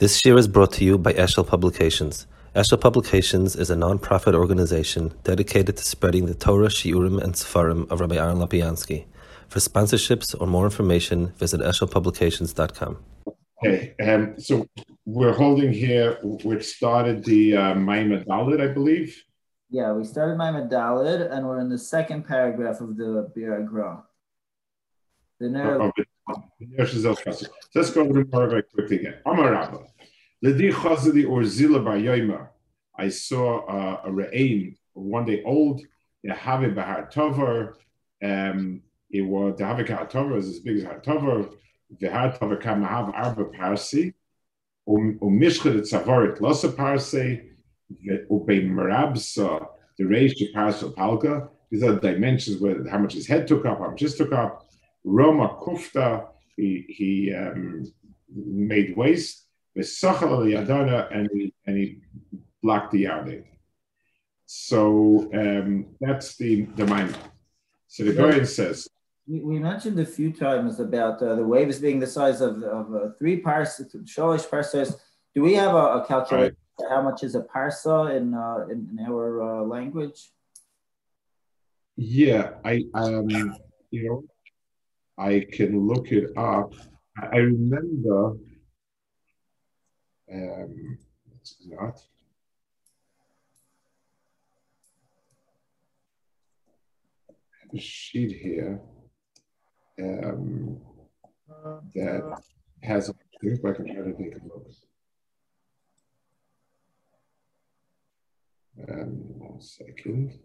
This year is brought to you by Eshel Publications. Eshel Publications is a non-profit organization dedicated to spreading the Torah, Shiurim, and Sefarim of Rabbi Aaron Lapiansky. For sponsorships or more information, visit eshelpublications.com. Okay, um, so we're holding here, which started the uh, Maimad Dalit, I believe. Yeah, we started Maimad Dalit, and we're in the second paragraph of the Bir Gra. The narrative. Let's go over the very quickly again. Amar Rabba. Ledi Chazadi or Zila Bar Yoima. I saw uh, a Re'ain, one day old, Yahave Bahar Tovar. Um, it was the Havik Har Tovar was as big as Har Tovar. The Har Tovar kam have Arba Parsi. Umishchet Tzavarit Losa Parsi. Ubei Marabsa, the Reish the Parsa Palka. These are the dimensions where how much his head took up, how much his took up. Roma Kufta, he, he um, made waste. Yadana, and he, and he blocked the Yarden. So um, that's the the minor. So the Goyen says. We, mentioned a few times about uh, the waves being the size of, of uh, three parsecs, shalish parsecs. Do we have a, a calculation right. how much is a parsa in uh, in, in, our uh, language? Yeah, I um, you know I can look it up. I remember, um, it's not. a sheet here um, that has. I think I can try to take a look. Um, one second.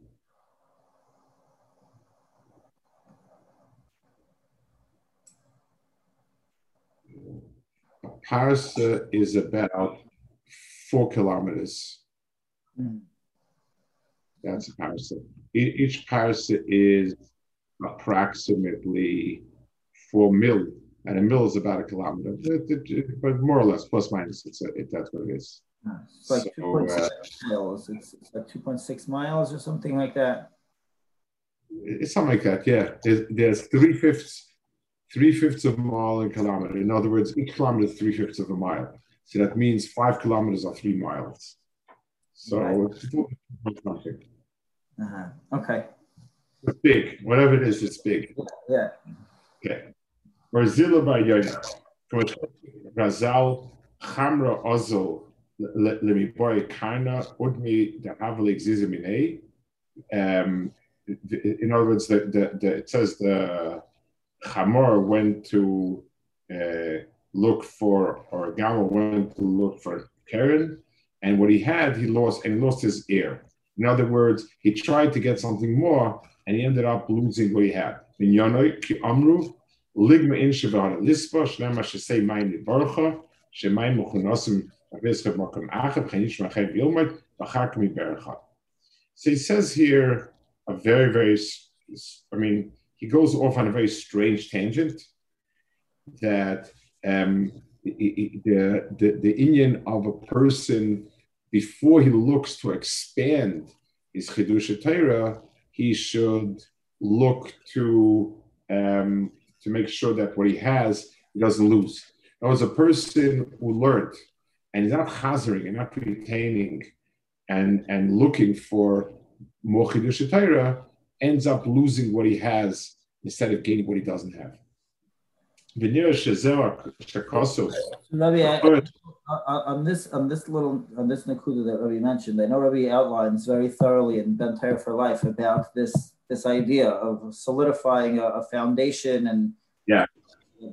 Parsa is about four kilometers. Mm. That's a parsa. Each parsa is approximately four mil, and a mil is about a kilometer, but more or less, plus minus, it's a, it, that's what it is. It's like so, 2.6 uh, miles. It's, it's like 2.6 miles or something like that. It's something like that, yeah. There's, there's three fifths three fifths of a mile in kilometer. In other words, each kilometer is three fifths of a mile. So that means five kilometers are three miles. So right. it's nothing. Uh-huh. Okay. It's big. Whatever it is, it's big. Yeah. Okay. Barzilla by Yona. Razal Chamra Ozel Lemi Boy Karna Udmi the Havali Xizimine. Um in other words, the, the, the it says the Hamor went to uh, look for, or Gama went to look for Karen, and what he had, he lost, and he lost his ear. In other words, he tried to get something more, and he ended up losing what he had. Amru, Ligma in Lispa, Shnema Shesei Chanish Machem Yilmat. So he says here a very, very, I mean, he goes off on a very strange tangent that um, the, the, the Indian of a person, before he looks to expand his Chidusha Torah, he should look to um, to make sure that what he has, he doesn't lose. Now, as a person who learned and is not chazering and not retaining and, and looking for more Chidusha Torah, ends up losing what he has instead of gaining what he doesn't have. Rabbi, on this on this little on this nakuda that Rabbi mentioned, I know Rabbi outlines very thoroughly in Ben for Life about this this idea of solidifying a, a foundation and yeah,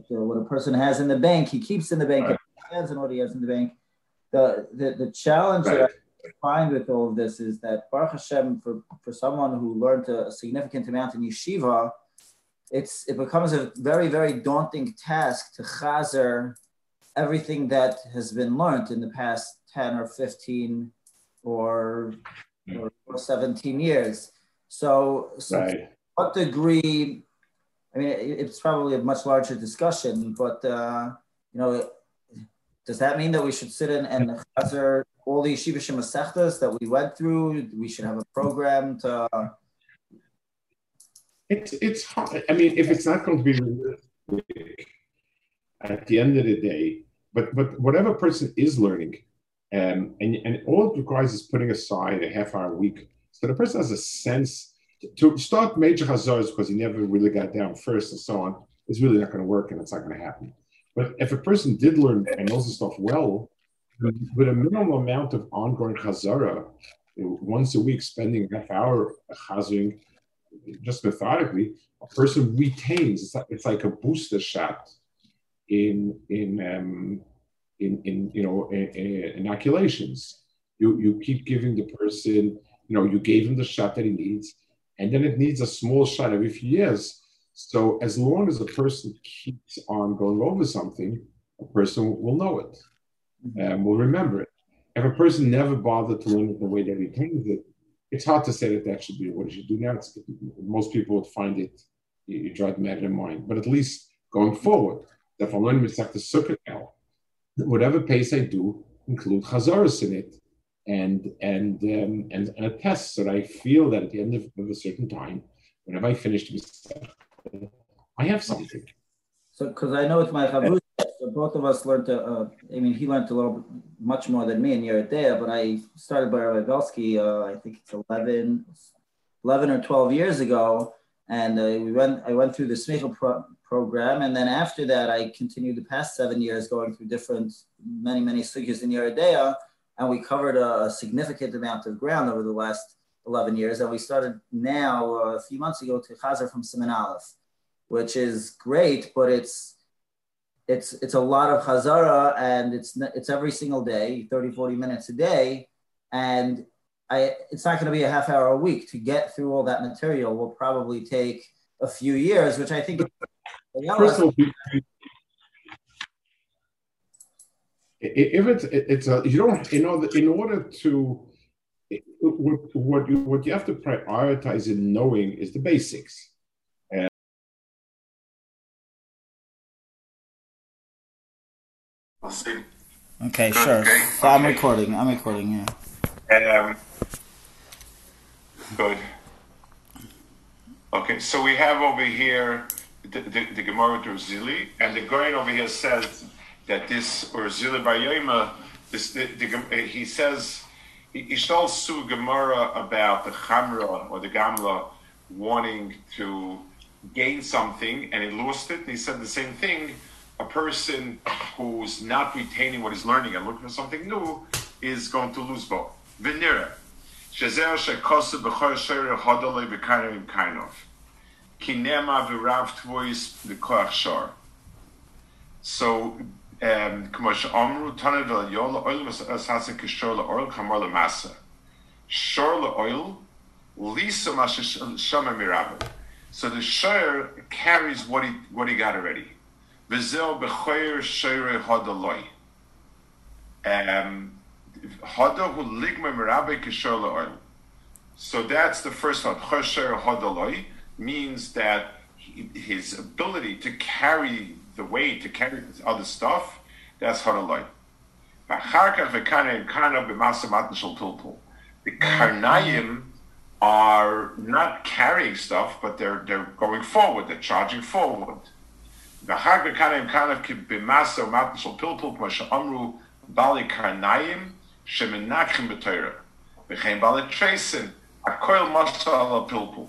what a person has in the bank, he keeps in the bank, right. and what he has in the bank. The the, the challenge right. that I find with all of this is that Baruch Hashem, for, for someone who learned a, significant amount in yeshiva, it's it becomes a very very daunting task to chazer everything that has been learned in the past 10 or 15 or, or 17 years so, so right. what degree i mean it's probably a much larger discussion but uh, you know does that mean that we should sit in and chazer all the yeshiva shemasechtas that we went through we should have a program to it's it's hard. I mean, if it's not going to be at the end of the day, but but whatever person is learning, um, and and all it requires is putting aside a half hour a week, so the person has a sense to, start major hazars because he never really got down first and so on. It's really not going to work, and it's not going to happen. But if a person did learn and knows the stuff well, with a minimal amount of ongoing chazara, once a week, spending half hour chazing, just methodically, a person retains. It's like, it's like a booster shot in in um, in, in you know inoculations. You you keep giving the person, you know, you gave him the shot that he needs, and then it needs a small shot every few years. So as long as a person keeps on going over something, a person will know it and um, will remember it. If a person never bothered to learn it the way that he retains it, it's hard to say that that should be what he should do now. It's, most people would find it, you, you drive them out of their mind. But at least going forward, if I learn Mitzvah Sukkah now, whatever pace I do, include Chazaras in it and and, um, and and a test so that I feel that at the end of, of a certain time, whenever I finish the I have something. So, because I know it's my chavrush, so both of us learned to. Uh, I mean, he learned a little much more than me in Yoreh but I started by Belsky, uh, I think it's 11, 11 or 12 years ago. And uh, we went, I went through the Smichel pro- program. And then after that, I continued the past seven years going through different, many, many sugyas in Yoreh And we covered a, a, significant amount of ground over the last 11 years. And we started now, uh, a few months ago, to Chazer from Siman Aleph, which is great, but it's, it's it's a lot of chazara and it's it's every single day 30 40 minutes a day and I, it's not going to be a half hour a week to get through all that material will probably take a few years which i think if it's it's a you don't in order in order to what what you what you have to prioritize in knowing is the basics Okay, Good, sure. Okay. So I'm recording. I'm recording. Yeah. Um, good. Okay, so we have over here the, the, the Gemara Urzili, and the Goyen over here says that this Urzili Bayoima, this the, the, he says he shall sue Gemara about the Chamra or the Gamla wanting to gain something, and he lost it. And he said the same thing a person who's not retaining what he's learning and looking for something new is going to lose both. Venera. Shazer shekosu b'chor shere hodolei b'kainim kainov. Kinema v'rav tvois v'koach shor. So, um, k'mosh omru tanad v'al yol oil v'sasa kishor la'oil kamor l'masa. Shor la'oil lisa masha shama mirabah. So the shor carries what he, what he got already. V'zeh b'choyer sheire hadaloi. Um, hada hu ligma merabe kishor la'oil. So that's the first one. Chosher hadaloi means that his ability to carry the way to carry this other stuff, that's Haraloi. The Karnayim are not carrying stuff, but they're they're going forward, they're charging forward. Bali Karnayim Sheminachim B'Torah. V'chein Bali Tresin. Akoil of Ala Pilpul.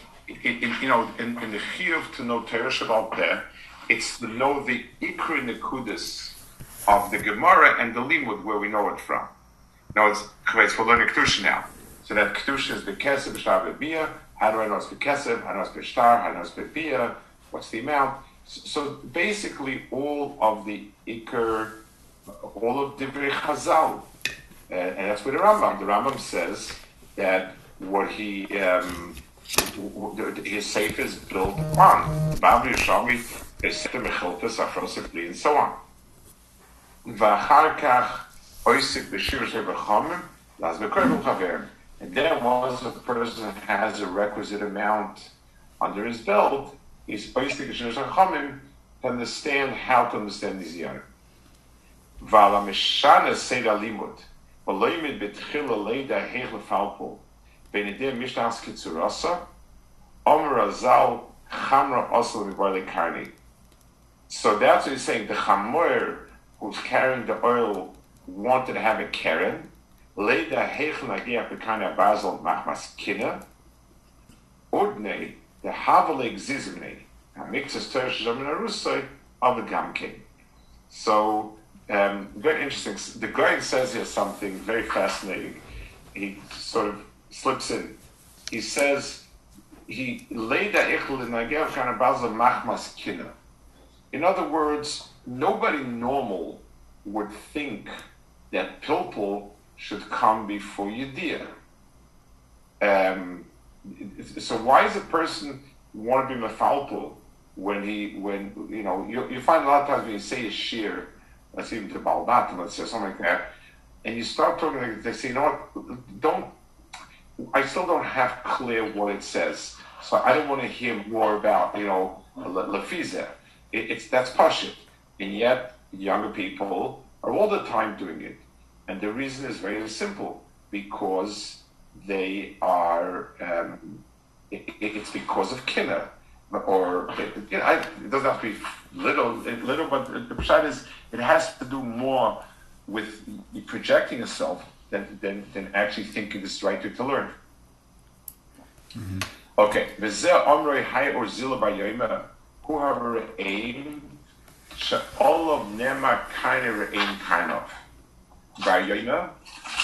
in, in, you know, in, in the Chiyuv to know Torah Shabbat there, it's to know the Ikri Nekudis of the Gemara and the Limud where we know it from. Now it's, it's for learning Kedusha now. So that Kedusha is the Kesef, Shtar, Bia. How do I know it's the Kesef? How do I know it's Shtar? How do I know it's Bia? What's the amount? So basically, all of the Iker, all of Divrei Chazal, uh, and that's where the Rambam. The Rambam says that what he um, his safe is built on Bab Yishami, Esete Mechiltas, Afrosek and so on. ואחר כך Oisik Bashir Shebachamim, Las Bekorim Chaverim. And then once a person has a requisite amount under his belt, he's Oisik Bashir Shebachamim to understand how to understand these yanim. Vala Mishana Seda Limud, Valoimid Betchila Leida Hech Lefalpo, Benedem Mishnah's Kitzurasa, Omer Azal Chamra Osel Mibarle Karni. So that's what he's saying. The Chamor who's carrying the oil wanted to have a Karen. Leida Hech Nagia Pekana Basel Machmas Kina. Ordne, the Havale Exizmne, Mixes Tersh of the Gamkin. So, um, very interesting. The guy says here something very fascinating. He sort of slips in. He says, he laid a ichel in kind of machmas kina. In other words, nobody normal would think that pilpul should come before Yediyah. Um, so why does a person want to be mefalpul when he when you know you, you find a lot of times when you say a shear, let's even to baldat, let's say something like that, and you start talking, they say, you know what, don't. I still don't have clear what it says, so I don't want to hear more about you know lefiza. It, it's that's pashit, and yet younger people are all the time doing it, and the reason is very simple because they are. Um, it, it's because of kinna, or it doesn't have to be little, little, but the pshat is it has to do more with projecting yourself than, than, than actually thinking this is right to learn. Mm-hmm. Okay, v'zeh omrei hay or zila b'yoyma, whoever aim, she'olav nema kind of aim kind of. B'yoyma,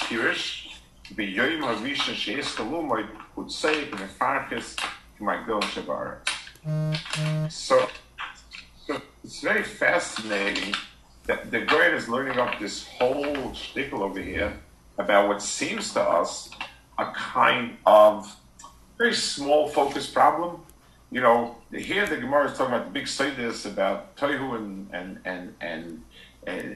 pirish, b'yoyma rishon she'es kalumoy, utzei, nefarkes, ma'gil shabar. So, so it's very fascinating that the Goyen is learning up this whole shtickle over here about what seems to us a kind of very small focus problem. You know, here the Gemara is talking about the big studies about Toihu and and and and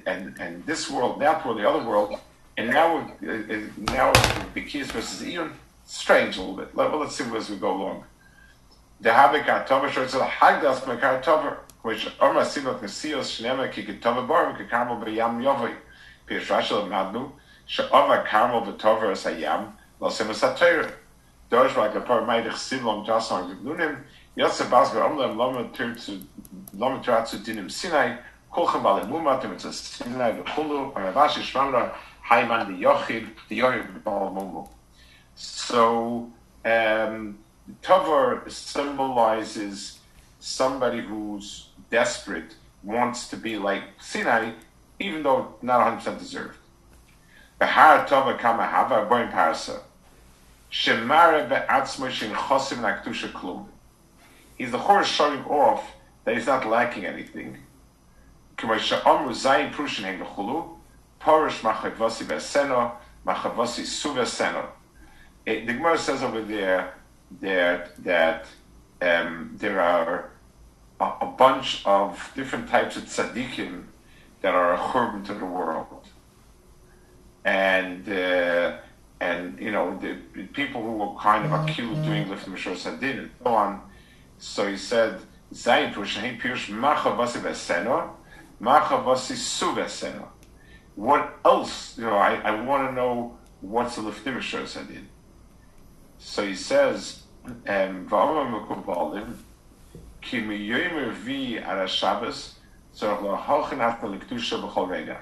and, and, this world, that world, the other world, and now uh, uh, now Bikis versus Ian, strange a little bit. Let, let's see as we go along. The Habik Atova shows the Hagdas Mekar Tover, which Orma Simot Nesios Shnema Ki Kitova Borim Ki Karmel B'Yam Yovoi, Pish Rashel Madnu, She'ova Karmel V'Tover Sayam, Lo Simus HaTorah. Deutsch war gepar meidich Silom Jason Gibnunim, Yotze Basgar Omlem Loma Tiratzu Dinim Sinai, Kolchem Bale Mumat, Mitzah Sinai V'Chulu, Aravashi Shvamra, Haiman the Yochid, the Yochid Bal Mumu. So, um, Tovar symbolizes somebody who's desperate, wants to be like Sinai, even though not 100% deserved. Behar Tova Kama Hava, Boin Parasa. Shemara be'atzmo shin chosim naktusha klum. He's the horse showing off that he's not lacking anything. K'may sha'omru zayin prushin hen l'chulu, porish machavasi v'eseno, machavasi su v'eseno. The Gemara says over there that, that um, there are a, a, bunch of different types of tzaddikim that are a churban to the world. And uh, and you know the, the people who were kind of accused doing lift mishor sadin and so on. So he said, "Zayin pushahin pirush machavasi veseno, machavasi su What else? You know, I, I want to know what's the lift mishor sadin. So he says, um, "Va'amam mekubalim ki miyomer vi ara Shabbos tzorach lo hochin after liktusha b'chol rega."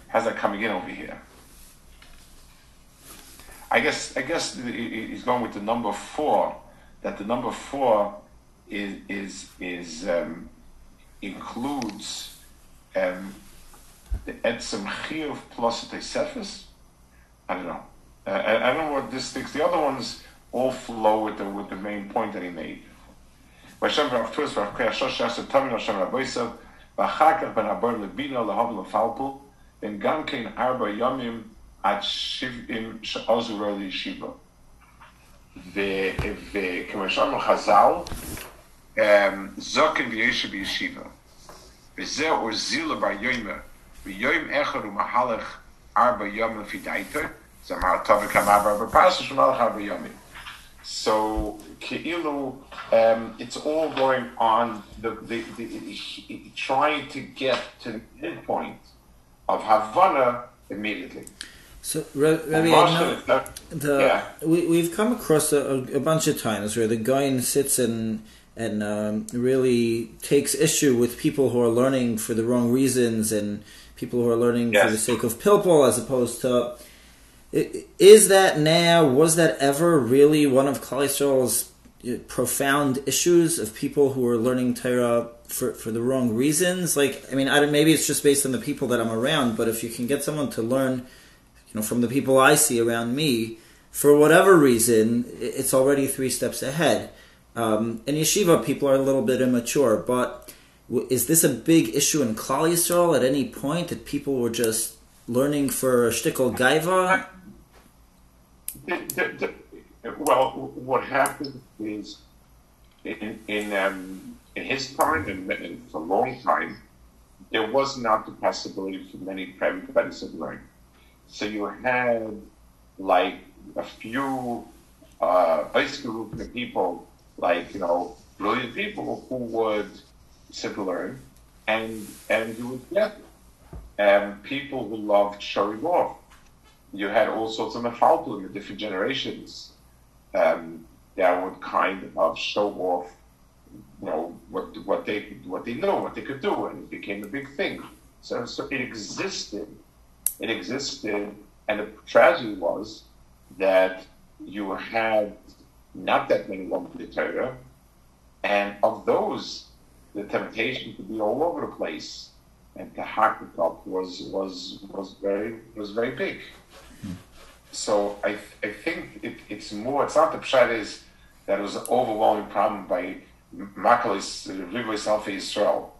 has that coming in over here. I guess I guess he's going with the number four. That the number four is is is um, includes um, the etzem chiyuv plus the surface. I don't know. Uh, I, I, don't know what this sticks. The other ones all flow with the with the main point that he made Hashem v'avtus v'avkei ashosh yaseh tamim Hashem raboisav v'achar ben abor lebino lehav lefalpul then gam kein arba yomim ad shivim she'ozu ro liyeshiva. וכמו שאמרנו חז"ל, זוקן וישב בישיבה. וזה אורזילה בר יוימה, ויום אחד הוא מהלך ארבע יום לפי דייטר, זה אמר טוב וכמה ארבע בפרסה, שהוא מהלך ארבע יומים. So, כאילו, um, it's all going on, the, the, the, the, trying to get to the endpoint of Havana immediately. So, Rabbi, the, yeah. we, we've come across a, a, bunch of times where the guy sits and and um, really takes issue with people who are learning for the wrong reasons and people who are learning yes. for the sake of pilpul as opposed to. Is that now? Was that ever really one of uh, profound issues of people who are learning Torah for, for the wrong reasons? Like, I mean, I maybe it's just based on the people that I'm around, but if you can get someone to learn you know, from the people I see around me, for whatever reason, it's already three steps ahead. Um, in yeshiva, people are a little bit immature, but is this a big issue in Klal Yisrael at any point that people were just learning for a shtickle gaiva? Well, what happened is in in, um, in his time and, for a long time, there was not the possibility for many private medicine learning. So you had like a few uh, of people, like you know, brilliant people who would sit and learn, and and you would get um, people who loved showing off. You had all sorts of mefalpul in the different generations um, that would kind of show off, you know, what what they what they know, what they could do, and it became a big thing. So so it existed it existed, and the tragedy was that you had not that many the Torah, and of those, the temptation to be all over the place and to hack it up was was was very was very big. So I I think it, it's more. It's not the pshat is that it was an overwhelming problem by Makalis Rivois Alpha Israel,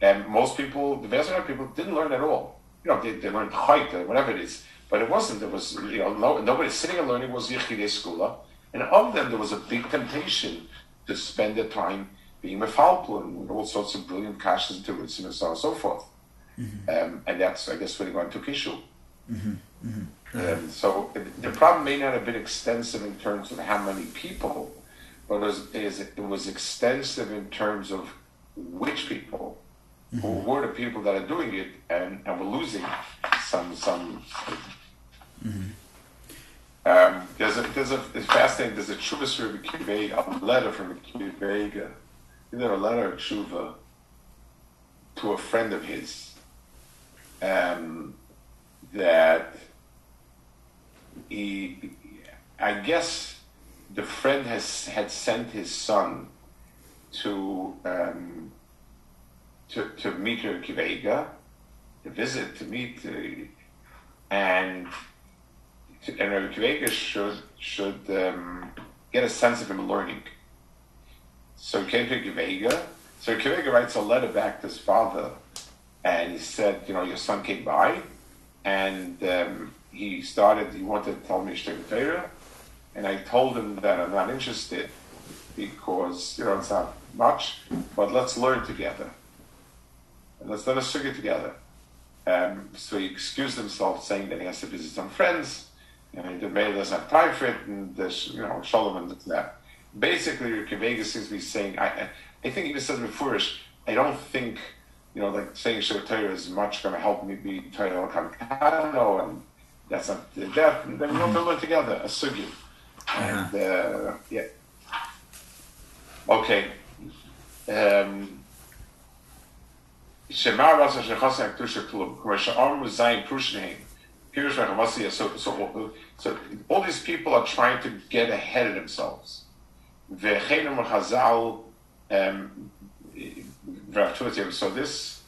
and most people, the vast majority of people, didn't learn at all you know, they, they learned Chait, or whatever it is. But it wasn't. There was, you know, no, nobody sitting and learning was Yichidei Skula. And of them, there was a big temptation to spend their time being mefalpul and with all sorts of brilliant kashas and and so on and so forth. Mm-hmm. Um, and that's, I guess, when they go into Kishu. Mm-hmm. Mm-hmm. Um, so the problem may not have been extensive in terms of how many people, but it was, it was extensive in terms of which people mm-hmm. who were the people that are doing it, and, and we're losing some some. Mm-hmm. Um, there's a there's a it's fascinating. There's a Chuvas from a letter from Kivega. He did a letter of Chuva to a friend of his. Um, that he, I guess, the friend has had sent his son to um, to, to meet Kivega, to visit, to meet, uh, and to, and Kivega should should um, get a sense of him learning. So he came to. So Kivega writes a letter back to his father, and he said, you know, your son came by, and um, he started. He wanted to tell me Torah, and I told him that I'm not interested because you know it's not much, but let's learn together and let's let us sugar together. Um, so he excused himself, saying that he has to visit some friends, and the mayor doesn't have time for it, and this, you know, Shalom and that. Basically, Kivega seems to be saying, I, I think he says before, I don't think, you know, like saying Torah is much going to help me be Torah Kamkano, and that's not that. Then we don't learn together, a sugi. And, uh, yeah. Okay. Um, Shemar Rasa Shechasa Aktusha Klub, Commercial Arm was Zayin Prushnehim. Here's Rachamasi. So, so, so all these people are trying to get ahead of themselves. Um, so this,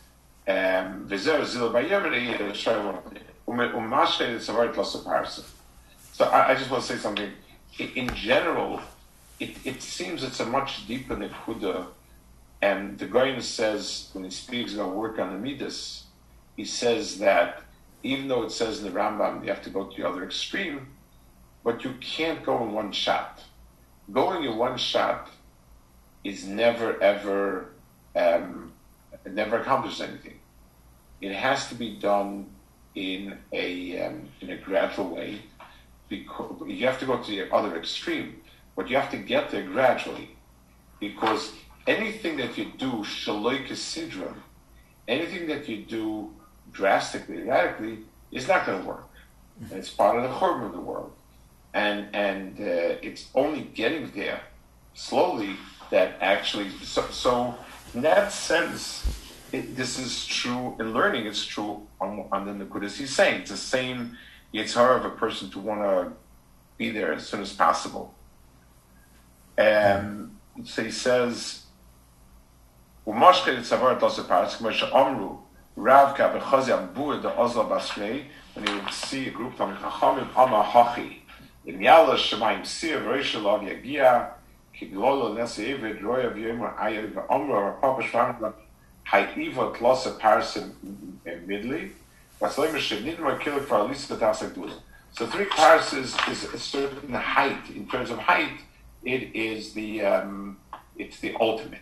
um, Zil it's a very close comparison. So I, I, just want to say something. In, general, it, it seems it's a much deeper nekuda. And the Goyen says, when he speaks about work on the Midas, he says that even though it says in the Rambam you have to go to the other extreme, but you can't go in one shot. Going in one shot is never ever um, never accomplishes anything. It has to be done in a um, in a gradual way because you have to go to the other extreme, but you have to get there gradually because anything that you do shaloik sidra, anything that you do drastically, radically, is not going to work. And it's part of the churban of the world, and and uh, it's only getting there slowly that actually. So, so in that sense, it, this is true in learning. It's true on, on the Nakudas he's saying. It's the same Yitzhar of a person to want to be there as soon as possible. And so he says, when he would see a group of Chachamim Ama Hachi, in Yala Shemaim Sir, Rosh Lav Yagia, Kiglolo Nesi Evid, Roya V'yomer Ayah V'omra, Papa Shvanam, Ha'iva Tlosa Parsim Midli, Vaslemer Shenidma. So three paras is, is a certain height. In terms of height, it is the um, it's the ultimate.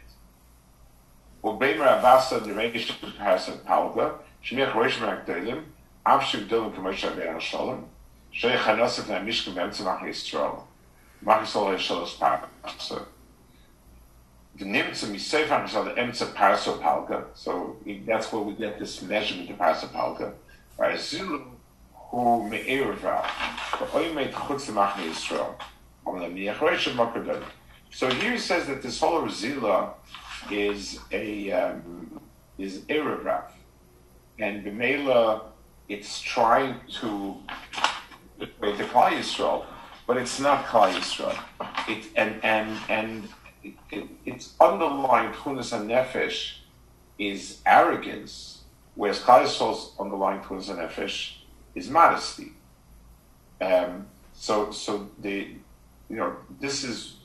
Ubeimer Avasa the Reish paras of Palga, Shmiach Rosh Magdalim, Avshu Dilim Kamosha Ben Shalom, Hanosef Na Mishkan Ben Tzemach Yisrael, Machisol Shalos Paras the Nimtza Misefan are the Emtza Parasopalka. So that's where we get this measurement of Parasopalka. Right? Zulu who me'erva, the oimet chutz machne Yisrael. So here he says that this whole Zila is a um, is Erevav. And b'meila it's trying to wait the Klal Yisrael, but it's not Klal Yisrael. It, and, and, and it, it, its underlying Tunas and Nefesh is arrogance, whereas Klal Yisrael's underlying Tunas and Nefesh is modesty. Um, so, so the, you know, this is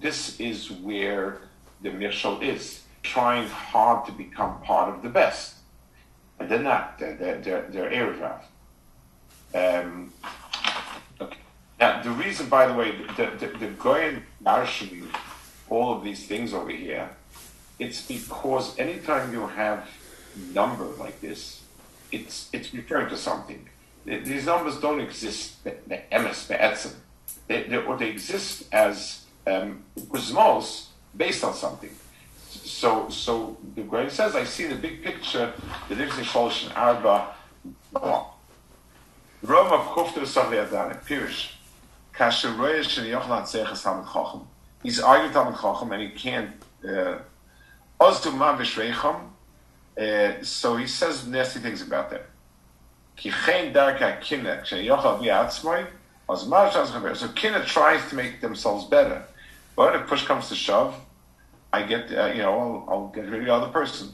this is where the Mishal is trying hard to become part of the best, and they're not. They're they're they're, they're Um, okay. Now, the reason, by the way, the the, the Goyen all of these things over here, it's because anytime you have number like this, it's it's referring to something. These numbers don't exist the emes be'etzim. They, or they exist as um, guzmos based on something. So, so the Goyen says, I see the big picture, the difference in Sholosh and Arba. Rome of Chufta Savliadan, Pirish. Kasher and Yochanan Tzeches Talmud Chacham. He's arguing Talmud Chacham and he can't. Uh, Ozdu Mavish Reicham, uh, so he says nasty things about them. So kinna tries to make themselves better. But if push comes to shove, I get, uh, you know, I'll, I'll, get rid of the other person.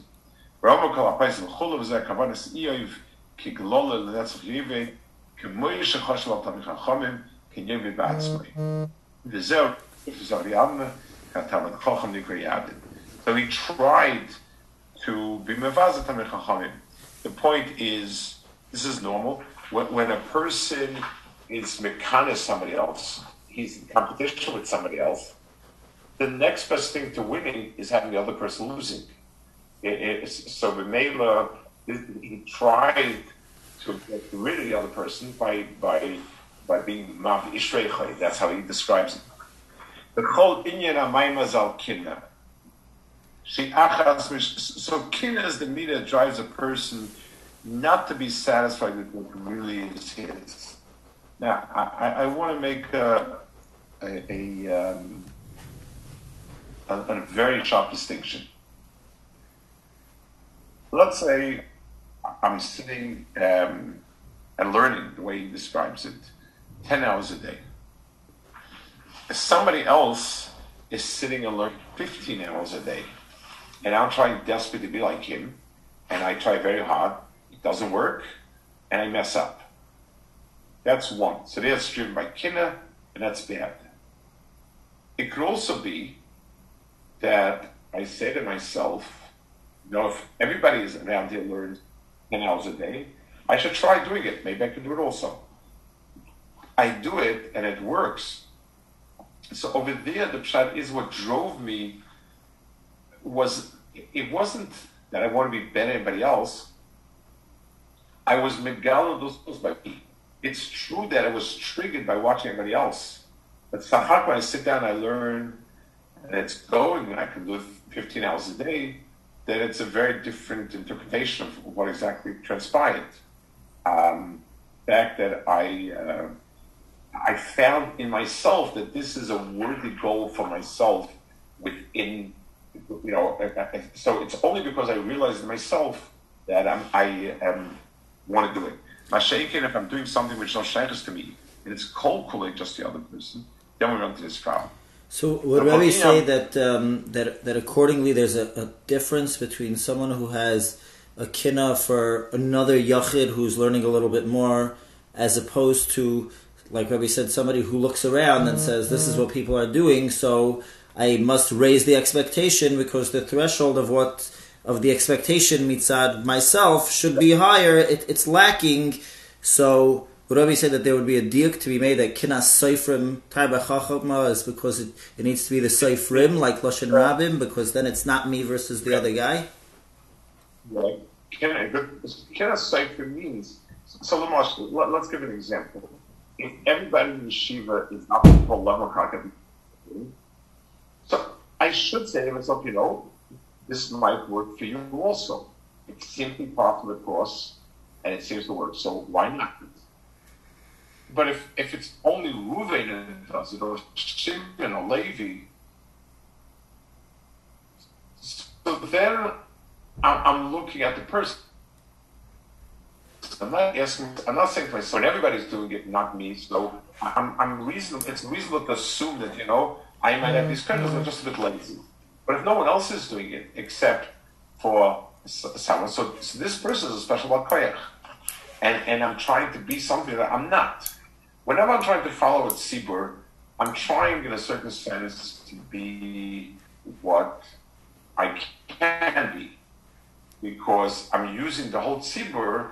So he tried to be mevazat chachamim. The point is, this is normal. When, when a person is mekana somebody else, he's in competition with somebody else. The next best thing to winning is having the other person losing. It, so Bemela, he tried to get rid of the other person by by by being mav ishreichai. That's how he describes it. The whole inyan amayma kinna. So kina is the meter that drives a person not to be satisfied with what really is his. Now, I, I want to make a, a, a, um, a, a very sharp distinction. Let's say I'm sitting um, and learning the way he describes it 10 hours a day. Somebody else is sitting and learning 15 hours a day and I'm trying desperately to be like him, and I try very hard. It doesn't work, and I mess up. That's one. So that's driven by kinna, and that's bad. It could also be that I say to myself, you know, if everybody is around here learns 10 hours a day, I should try doing it. Maybe I can do it also. I do it and it works. So over there, the pshat is what drove me was it wasn't that I want to be better than anybody else. I was megal those by me. It's true that I was triggered by watching everybody else. But Sahak, when I sit down, I learn, and it's going, and I can do it 15 hours a day, then it's a very different interpretation of what exactly transpired. Um, the fact that I, uh, I found in myself that this is a worthy goal for myself within, you know, so it's only because I realized myself that I'm, I um, am, want to do it. My Mashakin, if I'm doing something which not shaykhs to me, and it's cold calling just the other person, then we run into this problem. So would Rabbi say um, that um, that that accordingly there's a, a, difference between someone who has a kina for another yachid who's learning a little bit more, as opposed to like Rabbi said, somebody who looks around and mm-hmm. says this is mm-hmm. what people are doing, so I must raise the expectation because the threshold of what of the expectation mitzad myself should be higher. It, it's lacking, so would Rabbi say that there would be a diuk to be made that kinas seifrim tarba chachama is because it, it needs to be the seifrim like lashon rabim because then it's not me versus the other guy. Right. Kinas seifrim means so. Let, let's give an example. If everybody in yeshiva is not the full level so I should say to myself, you know, this might work for you also. It's simply part of the course, and it seems to work. So why not? But if, if it's only Ruvain that does it, or Shimon or Levi, so then I'm, I'm looking at the person. I'm not asking. I'm not saying to myself, everybody's doing it, not me. So I'm, I'm reasonable. It's reasonable to assume that you know I might have these credits. I'm just a bit lazy. But if no one else is doing it except for someone, so, so this person is a special koyach, and and I'm trying to be something that I'm not whenever I'm trying to follow a tzibur, I'm trying in a certain sense to be what I can be. Because I'm using the whole tzibur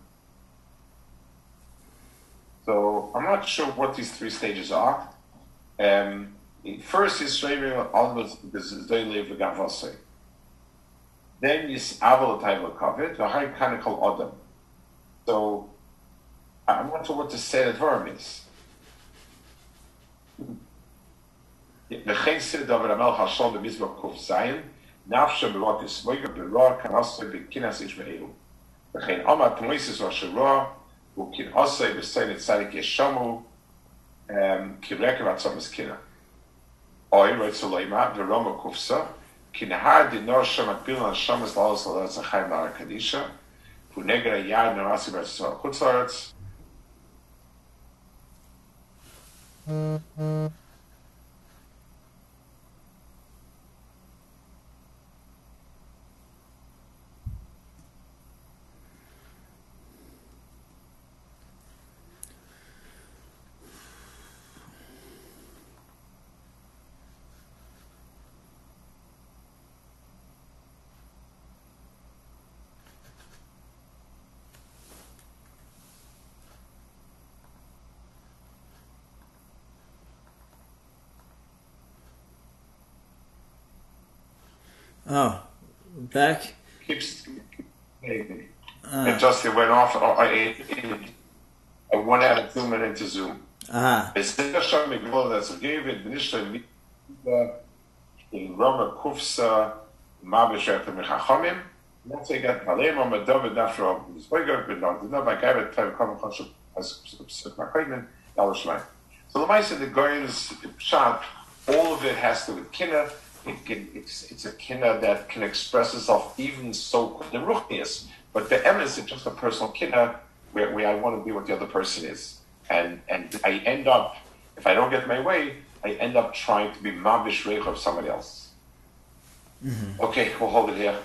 So I'm not sure what these three stages are. Um, first is Shreivim Adam b'zdoi levi gavosei. Then yis'avel l'tayv l'kovet, v'har kan kol adam. So I'm not sure what to say the term is. וכן סיר דובר המלך השלום במזמור ק"ז, נפשו ברוע תסמויגה ברוע כנסוי בכנס איש ואלו. וכן עמד תמויסס השרוע, וכנעשוי בסיינת צדיק ישמו, כי רקב עצומס קנא. אוי רצו לימה ורומא קופסה, כי נהר דינור שם מקביל על שמס לאלס על ארץ החיים להר הקדישה, ונגר היעד נרסי בארץ ישראל חוץ לארץ. Oh, back? Keeps. Uh, it just it went off. I, it, I went out of Zoom and into Zoom. Ah. Es ist ja schon mit Gott, dass David nicht in in Roma Kufsa Mabeshet mit Chachamim. Not say get Palem on David after this boy got been done. No, my guy would tell come as as my pregnant. So the mice in the Goyen's shot, all of it has to do with kinna. It can, it's, it's a kinna that can express itself even so the ruchnius. But the emes is just a personal kinna where, where I want to be what the other person is. And and I end up, if I don't get my way, I end up trying to be mavish reich of somebody else. Mm-hmm. Okay, we'll hold it here.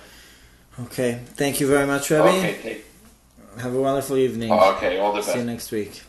Okay, thank you very much, Rabbi. Okay, take. Have a wonderful evening. Okay, all the best. See you next week.